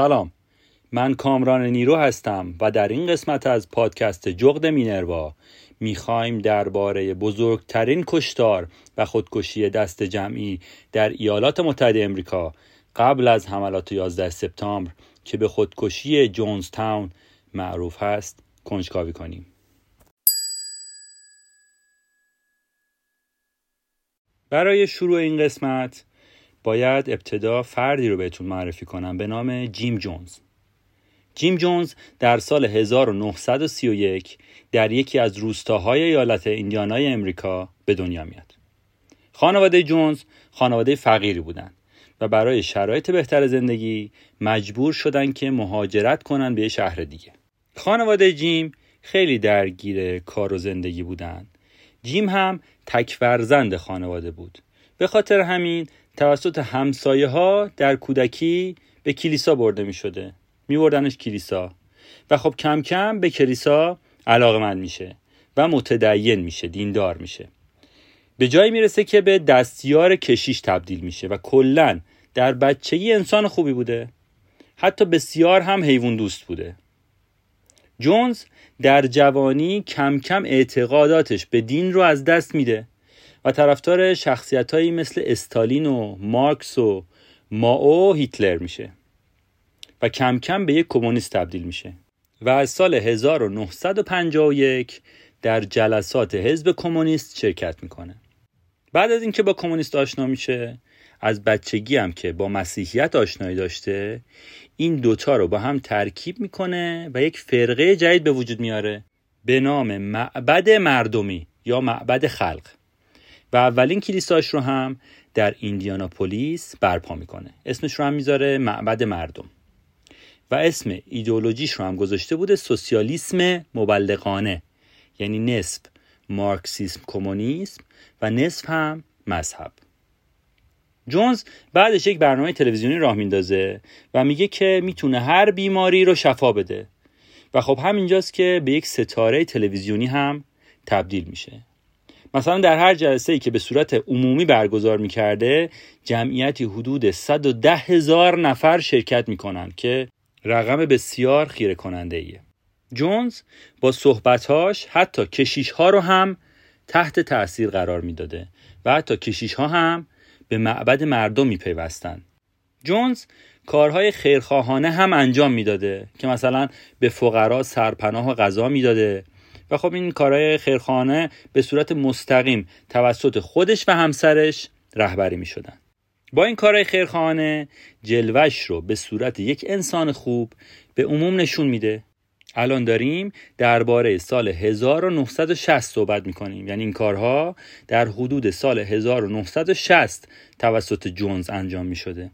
سلام. من کامران نیرو هستم و در این قسمت از پادکست جغد مینروا می‌خوایم درباره بزرگترین کشتار و خودکشی دست جمعی در ایالات متحده امریکا قبل از حملات 11 سپتامبر که به خودکشی جونز تاون معروف هست کنجکاوی کنیم. برای شروع این قسمت باید ابتدا فردی رو بهتون معرفی کنم به نام جیم جونز جیم جونز در سال 1931 در یکی از روستاهای ایالت ایندیانای امریکا به دنیا میاد. خانواده جونز خانواده فقیری بودند و برای شرایط بهتر زندگی مجبور شدن که مهاجرت کنن به شهر دیگه. خانواده جیم خیلی درگیر کار و زندگی بودند. جیم هم تک فرزند خانواده بود. به خاطر همین توسط همسایه ها در کودکی به کلیسا برده می شده می بردنش کلیسا. و خب کم کم به کلیسا علاقه من میشه و متدین میشه دیندار میشه. به جایی می‌رسه که به دستیار کشیش تبدیل میشه و کلا در بچگی انسان خوبی بوده. حتی بسیار هم حیوان دوست بوده. جونز در جوانی کم کم اعتقاداتش به دین رو از دست میده. و طرفدار شخصیت هایی مثل استالین و مارکس و ماو هیتلر میشه. و کم کم به یک کمونیست تبدیل میشه. و از سال 1951 در جلسات حزب کمونیست شرکت می‌کنه. بعد از اینکه با کمونیست آشنا میشه از بچگی هم که با مسیحیت آشنایی داشته این دوتا رو با هم ترکیب می‌کنه و یک فرقه جدید به وجود میاره به نام معبد مردمی یا معبد خلق. و اولین کلیساش رو هم در ایندیاناپولیس برپا می‌کنه. اسمش رو هم می‌ذاره معبد مردم. و اسم ایدئولوژیش رو هم گذاشته بوده سوسیالیسم مبلغانه یعنی نصف مارکسیسم کمونیسم و نصف هم مذهب. جونز بعدش یک برنامه تلویزیونی راه میندازه و میگه که می‌تونه هر بیماری رو شفا بده. و خب همینجاست که به یک ستاره تلویزیونی هم تبدیل میشه. مثلا در هر جلسه ای که به صورت عمومی برگزار می‌کرده جمعیتی حدود 110 هزار نفر شرکت می‌کنن که رقم بسیار خیره کننده ایه. جونز با صحبتهاش حتی کشیش ها رو هم تحت تاثیر قرار می‌داده و حتی کشیش ها هم به معبد مردم میپیوستند. جونز کارهای خیرخواهانه هم انجام می‌داده که مثلا به فقرا سرپناه و غذا می‌داده و خب این کارهای خیرخانه به صورت مستقیم توسط خودش و همسرش رهبری می شدن. با این کارهای خیرخانه جلوش رو به صورت یک انسان خوب به عموم نشون میده. الان داریم درباره سال 1960 صحبت می‌کنیم. یعنی این کارها در حدود سال 1960 توسط جونز انجام می شده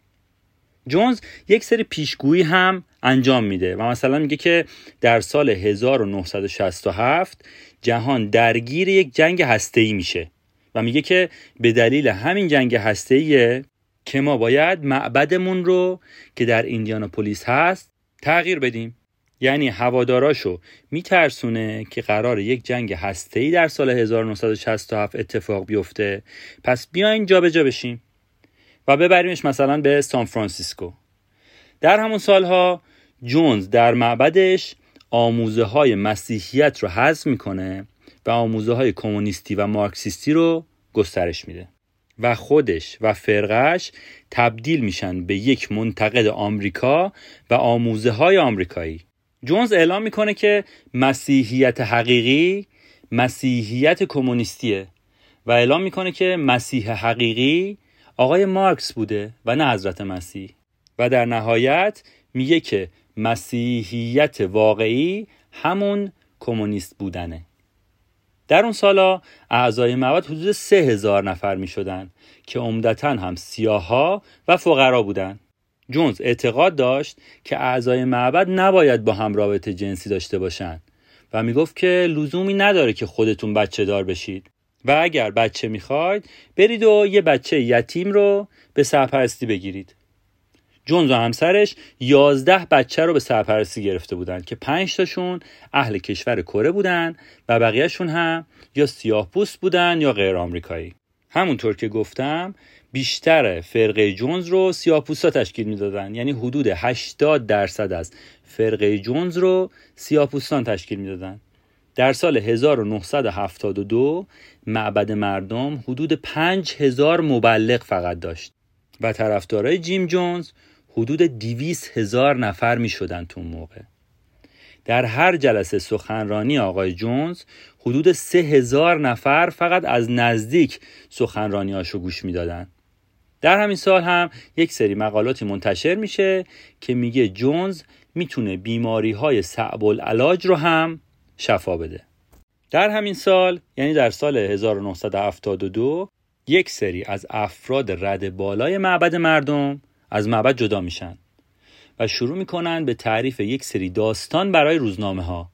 جونز یک سری پیشگویی هم انجام میده و مثلا میگه که در سال 1967 جهان درگیر یک جنگ هسته‌ای میشه و میگه که به دلیل همین جنگ هسته‌ایه که ما باید معبدمون رو که در ایندیاناپولیس هست تغییر بدیم. یعنی هواداراشو میترسونه که قرار یک جنگ هسته‌ای در سال 1967 اتفاق بیفته. پس بیاین جابجا بشیم. و ببریمش مثلا به سان فرانسیسکو. در همون سالها جونز در معبدش آموزه های مسیحیت رو حذف می‌کنه و آموزه های کمونیستی و مارکسیستی رو گسترش میده. و خودش و فرقش تبدیل میشن به یک منتقد آمریکا و آموزه های آمریکایی. جونز اعلام می‌کنه که مسیحیت حقیقی مسیحیت کمونیستیه و اعلام می‌کنه که مسیح حقیقی آقای مارکس بوده و نه حضرت مسیح. و در نهایت میگه که مسیحیت واقعی همون کمونیست بودنه. در اون سالا اعضای معبد حدود سه هزار نفر می شدن که عمدتا هم سیاها و فقرا بودن. جونز اعتقاد داشت که اعضای معبد نباید با هم رابطه جنسی داشته باشند و می‌گفت که لزومی نداره که خودتون بچه دار بشید. و اگر بچه می‌خواید برید و یه بچه یتیم رو به سرپرستی بگیرید. جونز و همسرش یازده بچه رو به سرپرستی گرفته بودند که پنج تاشون اهل کشور کره بودن و بقیهشون هم یا سیاه پوست بودن یا غیر آمریکایی. همونطور که گفتم بیشتر فرقه جونز رو سیاپوستا تشکیل می‌دادن. یعنی حدود 80 درصد از فرقه جونز رو سیاپوستان تشکیل می‌دادن. در سال 1972 معبد مردم حدود 5000 مبلغ فقط داشت و طرفدارای جیم جونز حدود 200 هزار نفر می شدن تو موقع در هر جلسه سخنرانی آقای جونز حدود سه هزار نفر فقط از نزدیک سخنرانیاشو گوش می‌دادن. در همین سال هم یک سری مقالاتی منتشر میشه که میگه جونز می‌تونه بیماری های صعب العلاج رو هم شفا بده. در همین سال یعنی در سال 1972 یک سری از افراد رد بالای معبد مردم از معبد جدا میشن و شروع می‌کنن به تعریف یک سری داستان برای روزنامه ها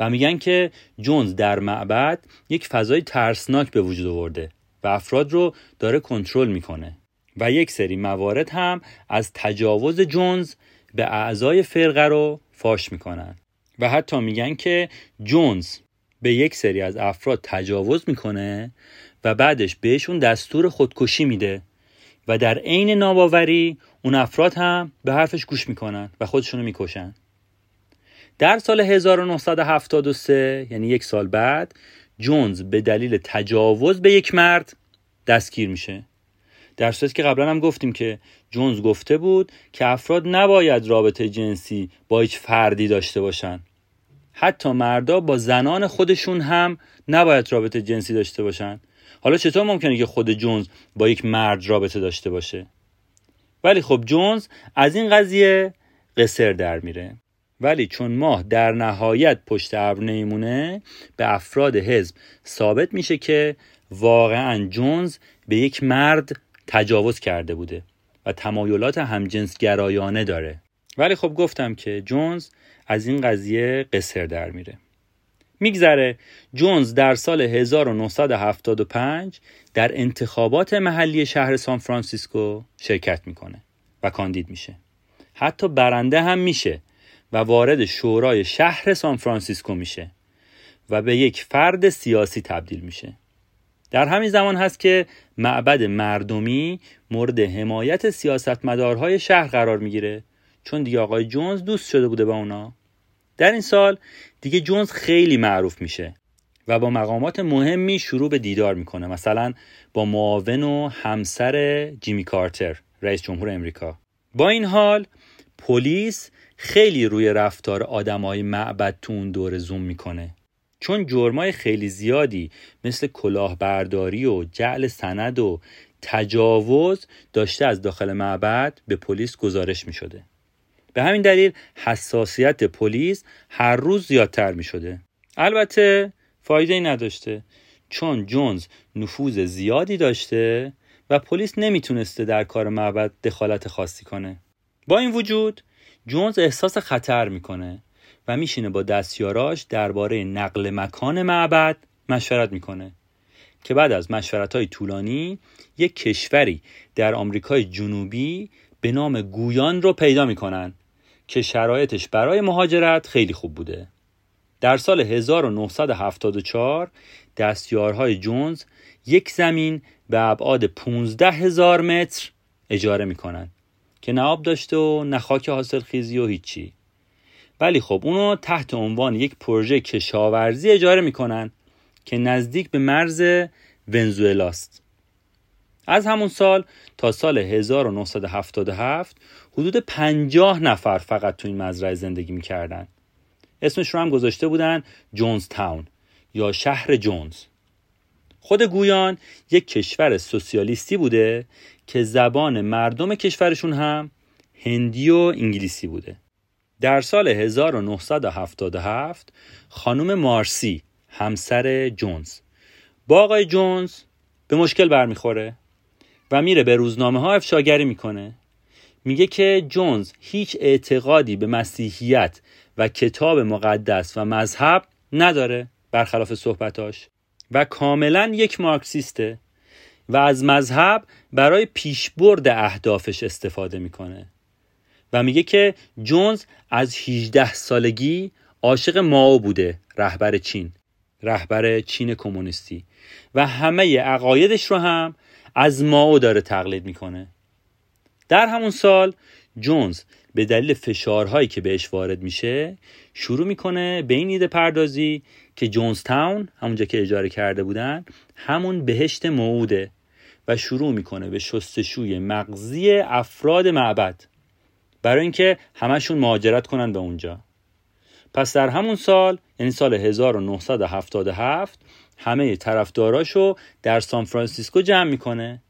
و میگن که جونز در معبد یک فضای ترسناک به وجود آورده و افراد رو داره کنترل می‌کنه و یک سری موارد هم از تجاوز جونز به اعضای فرقه رو فاش می‌کنن و حتی میگن که جونز به یک سری از افراد تجاوز می‌کنه و بعدش بهشون دستور خودکشی میده و در عین ناباوری اون افراد هم به حرفش گوش می‌کنن و خودشونو می‌کشن. در سال 1973 یعنی یک سال بعد جونز به دلیل تجاوز به یک مرد دستگیر میشه. در صورتی که قبلا هم گفتیم که جونز گفته بود که افراد نباید رابطه جنسی با هیچ فردی داشته باشن. حتی مردا با زنان خودشون هم نباید رابطه جنسی داشته باشن. حالا چطور ممکنه که خود جونز با یک مرد رابطه داشته باشه؟ ولی خب جونز از این قضیه قصر در میره. ولی چون ماه در نهایت پشت ابر نمیمونه به افراد حزب ثابت میشه که واقعا جونز به یک مرد تجاوز کرده بوده و تمایلات همجنس گرایانه داره. ولی خب گفتم که جونز از این قضیه قصر در میره. میگذره جونز در سال 1975 در انتخابات محلی شهر سان فرانسیسکو شرکت می‌کنه و کاندید میشه. حتی برنده هم میشه و وارد شورای شهر سان فرانسیسکو میشه و به یک فرد سیاسی تبدیل میشه. در همین زمان هست که معبد مردمی مورد حمایت سیاستمدارهای شهر قرار می‌گیره. چون دیگه آقای جونز دوست شده بوده با اونا. در این سال دیگه جونز خیلی معروف میشه و با مقامات مهمی شروع به دیدار می‌کنه. مثلا با معاون و همسر جیمی کارتر رئیس جمهور امریکا. با این حال پلیس خیلی روی رفتار آدمای معبد تو اون دور زوم می‌کنه. چون جرمای خیلی زیادی مثل کلاهبرداری و جعل سند و تجاوز داشته از داخل معبد به پلیس گزارش می شده. به همین دلیل حساسیت پلیس هر روز زیادتر می شده. البته فایده ای نداشته چون جونز نفوذ زیادی داشته و پلیس نمی‌تونسته در کار معبد دخالت خاصی کنه. با این وجود جونز احساس خطر می‌کنه و میشینه با دستیاراش درباره نقل مکان معبد مشورت می‌کنه. که بعد از مشورت های طولانی یک کشوری در آمریکای جنوبی به نام گویان رو پیدا می‌کنن که شرایطش برای مهاجرت خیلی خوب بوده. در سال 1974 دستیارهای جونز یک زمین به ابعاد 15 هزار متر اجاره می‌کنن که نه آب داشته و نه خاک حاصل خیزی و هیچی. ولی خب اونو تحت عنوان یک پروژه کشاورزی اجاره می‌کنن که نزدیک به مرز ونزوئلاست از همون سال تا سال 1977 حدود 50 نفر فقط تو این مزرعه زندگی می‌کردن. اسمش رو هم گذاشته بودن جونز تاون یا شهر جونز. خود گویان یک کشور سوسیالیستی بوده که زبان مردم کشورشون هم هندی و انگلیسی بوده. در سال 1977 خانم مارسی همسر جونز. با آقای جونز به مشکل برمیخوره و میره به روزنامه ها افشاگری می‌کنه. میگه که جونز هیچ اعتقادی به مسیحیت و کتاب مقدس و مذهب نداره برخلاف صحبتاش. و کاملا یک مارکسیسته و از مذهب برای پیشبرد اهدافش استفاده می‌کنه. و میگه که جونز از 18 سالگی عاشق ماو بوده رهبر چین رهبر چین کمونیستی. و همه عقایدش رو هم از ماو داره تقلید می‌کنه. در همون سال جونز به دلیل فشارهایی که بهش وارد میشه شروع می‌کنه به این ایده پردازی که جونز تاون همونجا که اجاره کرده بودن همون بهشت موعوده و شروع می‌کنه به شستشوی مغزی افراد معبد. برای اینکه همشون مهاجرت کنن به اونجا. پس در همون سال یعنی سال 1977 همه طرفداراشو در سان فرانسیسکو جمع می‌کنه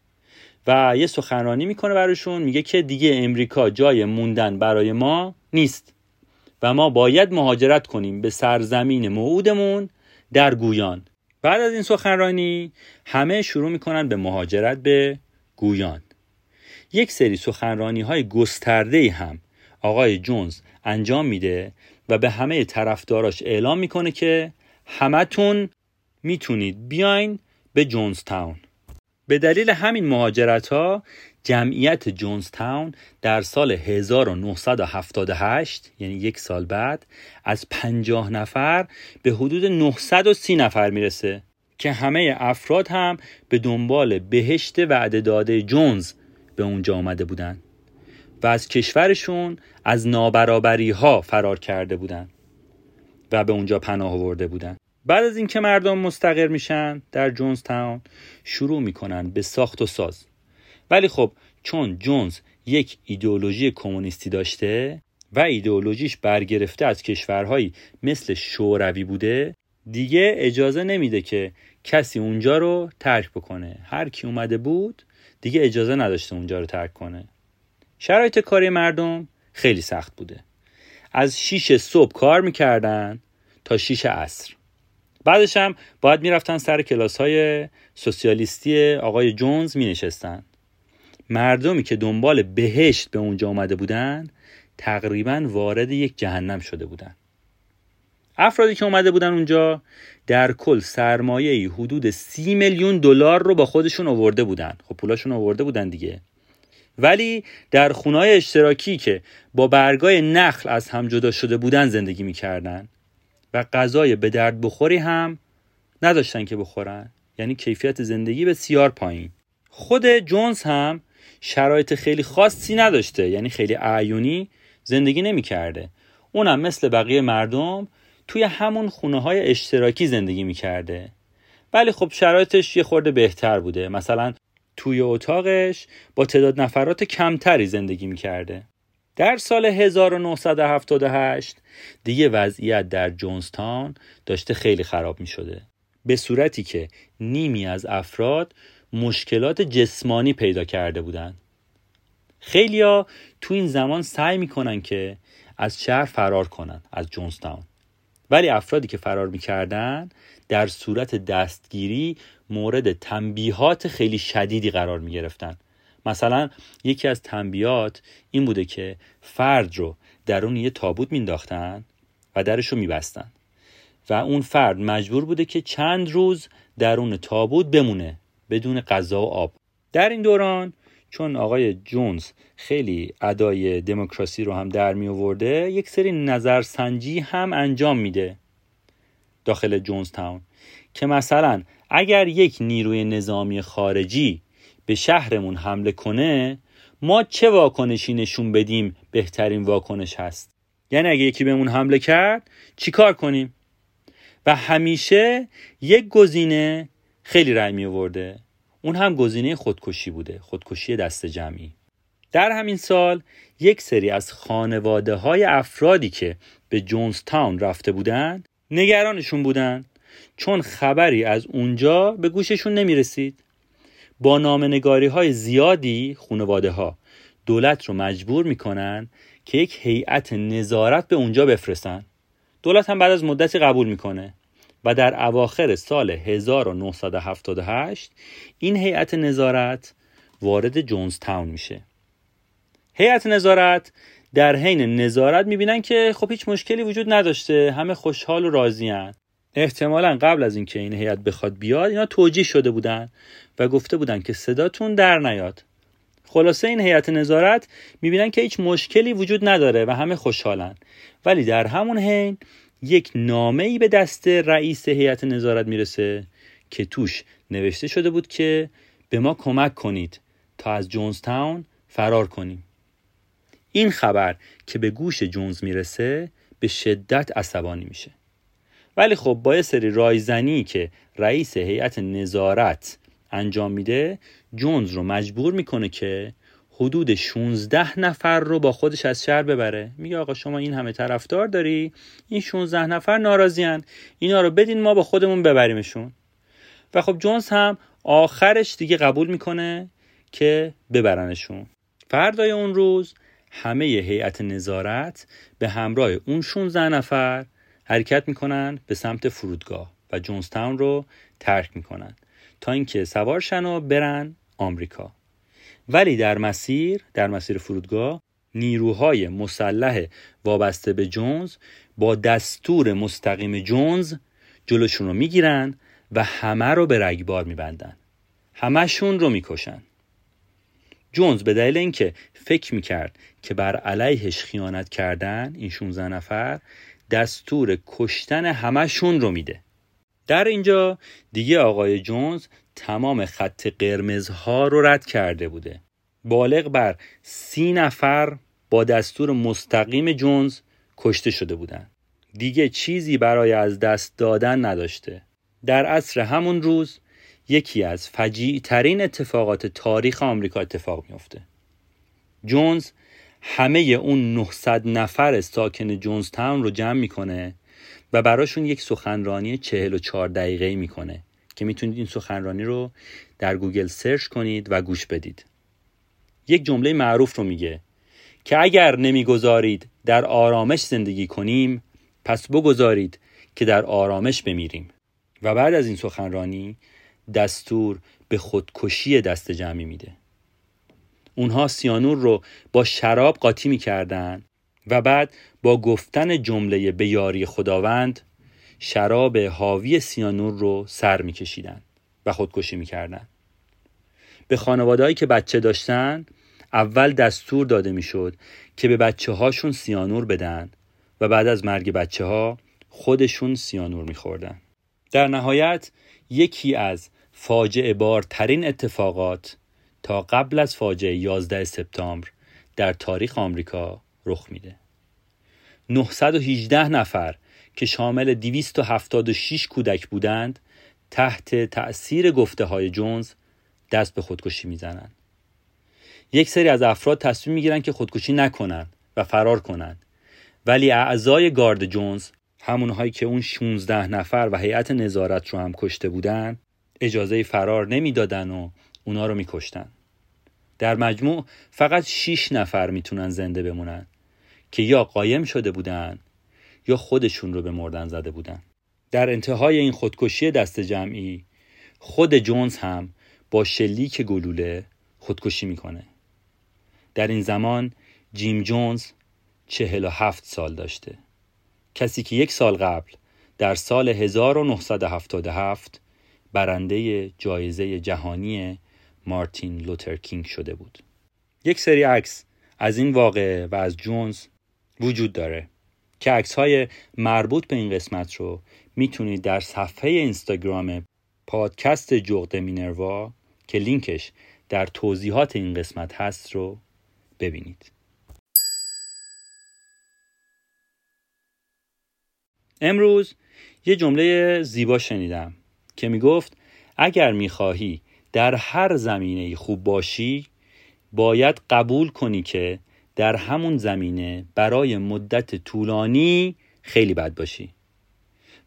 و یه سخنرانی می‌کنه براشون میگه که دیگه امریکا جای موندن برای ما نیست و ما باید مهاجرت کنیم به سرزمین موعودمون در گویان. بعد از این سخنرانی همه شروع می‌کنن به مهاجرت به گویان. یک سری سخنرانی های گسترده هم آقای جونز انجام میده و به همه طرفداراش اعلام می‌کنه که همتون می‌تونید بیاین به جونز تاون به دلیل همین مهاجرت ها جمعیت جونز تاون در سال 1978 یعنی یک سال بعد از 50 نفر به حدود 930 نفر می‌رسه که همه افراد هم به دنبال بهشت وعده داده جونز به اونجا آمده بودن و از کشورشون از نابرابری ها فرار کرده بودن و به اونجا پناه آورده بودن. بعد از اینکه مردم مستقر میشن در جونز تاون شروع می‌کنن به ساخت و ساز. ولی خب چون جونز یک ایدئولوژی کمونیستی داشته و ایدئولوژیش برگرفته از کشورهایی مثل شوروی بوده دیگه اجازه نمیده که کسی اونجا رو ترک بکنه. هر کی اومده بود دیگه اجازه نداشته اونجا رو ترک کنه. شرایط کاری مردم خیلی سخت بوده. از 6 صبح کار می‌کردن تا 6 عصر. بعدش هم باید می‌رفتن سر کلاس های سوسیالیستی آقای جونز می نشستن. مردمی که دنبال بهشت به اونجا آمده بودن تقریبا وارد یک جهنم شده بودن. افرادی که اومده بودن اونجا در کل سرمایه حدود سی میلیون دلار رو با خودشون آورده بودن. خب پولاشون آورده بودن دیگه. ولی در خونهای اشتراکی که با برگای نخل از هم جدا شده بودن زندگی می‌کردن و غذای به درد بخوری هم نداشتن که بخورن. یعنی کیفیت زندگی بسیار پایین. خود جونز هم شرایط خیلی خاصی نداشته. یعنی خیلی اعیونی زندگی نمی‌کرده. اونم مثل بقیه مردم توی همون خونه های اشتراکی زندگی می‌کرده. ولی خب شرایطش یه خورده بهتر بوده. مثلا توی اتاقش با تعداد نفرات کمتری زندگی می‌کرده. در سال 1978 دیگه وضعیت در جونستان داشته خیلی خراب می شده به صورتی که نیمی از افراد مشکلات جسمانی پیدا کرده بودند. خیلیا تو این زمان سعی می‌کنن که از شهر فرار کنن از جونستان. ولی افرادی که فرار می‌کردن در صورت دستگیری مورد تنبیهات خیلی شدیدی قرار می‌گرفتن. مثلا یکی از تنبیهات این بوده که فرد رو درون یه تابوت مینداختن و درش رو میبستن. و اون فرد مجبور بوده که چند روز درون تابوت بمونه بدون غذا و آب. در این دوران چون آقای جونز خیلی ادای دموکراسی رو هم در می آورده یک سری نظرسنجی هم انجام میده داخل جونز تاون که مثلا اگر یک نیروی نظامی خارجی به شهرمون حمله کنه ما چه واکنشی نشون بدیم بهترین واکنش هست؟ یعنی اگه یکی بهمون حمله کرد چیکار کنیم؟ و همیشه یک گزینه خیلی رأی می آورده. اون هم گزینه خودکشی بوده خودکشی دست جمعی. در همین سال یک سری از خانواده های افرادی که به جونز تاون رفته بودن نگرانشون بودن. چون خبری از اونجا به گوششون نمی رسید با نامنگاری های زیادی خانواده ها دولت رو مجبور می‌کنن که یک هیئت نظارت به اونجا بفرستن. دولت هم بعد از مدتی قبول می‌کنه. و در اواخر سال 1978 این هیئت نظارت وارد جونز تاون میشه. هیئت نظارت در حین نظارت می‌بینن که خب هیچ مشکلی وجود نداشته همه خوشحال و راضیان احتمالا قبل از اینکه این هیئت بخواد بیاد اینا توجیه شده بودن و گفته بودن که صداتون در نیاد. خلاصه این هیئت نظارت می‌بینن که هیچ مشکلی وجود نداره و همه خوشحالن. ولی در همون حین یک نامه ای به دست رئیس هیئت نظارت می‌رسه که توش نوشته شده بود که به ما کمک کنید تا از جونز تاون فرار کنیم. این خبر که به گوش جونز می‌رسه به شدت عصبانی میشه. ولی خب با یه سری رایزنی که رئیس هیئت نظارت انجام میده جونز رو مجبور می‌کنه که حدود 16 نفر رو با خودش از شهر ببره. میگه آقا شما این همه طرفدار داری؟ این 16 نفر ناراضیان اینا رو بدین ما با خودمون ببریمشون. و خب جونز هم آخرش دیگه قبول می‌کنه که ببرنشون. فردای اون روز همه هیئت نظارت به همراه اون 16 نفر حرکت می‌کنن به سمت فرودگاه و جونستاون رو ترک می‌کنن تا اینکه سوارشن و برن آمریکا. ولی در مسیر در مسیر فرودگاه نیروهای مسلح وابسته به جونز با دستور مستقیم جونز جلوشون رو می‌گیرن و همه رو به رگبار میبندن. همهشون رو می‌کشن. جونز به دلیل اینکه فکر می‌کرد که بر علیهش خیانت کردن این 16 نفر دستور کشتن همهشون رو میده. در اینجا دیگه آقای جونز تمام خط قرمزها رو رد کرده بوده. بالغ بر سی نفر با دستور مستقیم جونز کشته شده بودن دیگه چیزی برای از دست دادن نداشته. در عصر همون روز یکی از فجیع ترین اتفاقات تاریخ آمریکا اتفاق میافته. جونز همه اون 900 نفر ساکن جونز تاون رو جمع می‌کنه و براشون یک سخنرانی 44 دقیقه می‌کنه. که می‌تونید این سخنرانی رو در گوگل سرچ کنید و گوش بدید. یک جمله معروف رو میگه که اگر نمی‌گذارید در آرامش زندگی کنیم پس بگذارید که در آرامش بمیریم. و بعد از این سخنرانی دستور به خودکشی دست جمعی میده. اونها سیانور رو با شراب قاطی می‌کردن و بعد با گفتن جمله به یاری خداوند شراب حاوی سیانور رو سر میکشیدن و خودکشی می‌کردن. به خانوادهایی که بچه داشتن اول دستور داده می‌شد که به بچه هاشون سیانور بدن و بعد از مرگ بچه ها خودشون سیانور میخوردن. در نهایت یکی از فاجعه بارترین اتفاقات تا قبل از فاجعه 11 سپتامبر در تاریخ آمریکا رخ میده. 918 نفر که شامل 276 کودک بودند تحت تأثیر گفته های جونز دست به خودکشی می‌زنند. یک سری از افراد تصمیم می‌گیرن که خودکشی نکنن و فرار کنند. ولی اعضای گارد جونز همونهایی که اون 16 نفر و هیئت نظارت رو هم کشته بودن اجازه فرار نمی‌دادن و اونا رو میکشتن. در مجموع فقط 6 نفر می‌تونن زنده بمونن. که یا قایم شده بودن یا خودشون رو به مردن زده بودن. در انتهای این خودکشی دست جمعی خود جونز هم با شلیک گلوله خودکشی می‌کنه. در این زمان جیم جونز چهل و هفت سال داشته. کسی که یک سال قبل در سال 1977 برنده جایزه جهانی مارتین لوتر کینگ شده بود. یک سری عکس از این واقعه و از جونز وجود داره که عکس های مربوط به این قسمت رو می‌تونید در صفحه اینستاگرام پادکست جغد مینروا که لینکش در توضیحات این قسمت هست رو ببینید. امروز یه جمله زیبا شنیدم که می‌گفت اگر می‌خواهی در هر زمینه خوب باشی باید قبول کنی که در همون زمینه برای مدت طولانی خیلی بد باشی.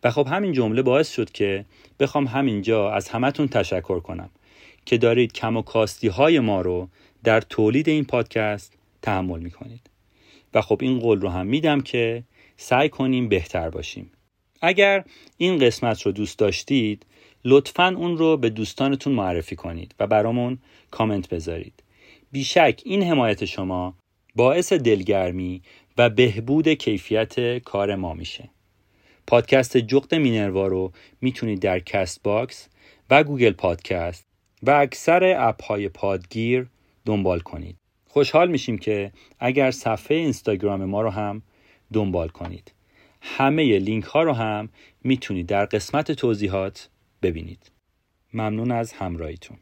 و خب همین جمله باعث شد که بخوام همینجا از همتون تشکر کنم که دارید کم و کاستی های ما رو در تولید این پادکست تحمل می‌کنید. و خب این قول رو هم میدم که سعی کنیم بهتر باشیم. اگر این قسمت رو دوست داشتید لطفا اون رو به دوستانتون معرفی کنید و برامون کامنت بذارید. بی‌شک این حمایت شما باعث دلگرمی و بهبود کیفیت کار ما میشه. پادکست جغد مینروا رو می‌تونید در Castbox و گوگل پادکست و اکثر اپ های پادگیر دنبال کنید. خوشحال میشیم که اگر صفحه اینستاگرام ما رو هم دنبال کنید. همه لینک ها رو هم می‌تونید در قسمت توضیحات ببینید. ممنون از همراهیتون.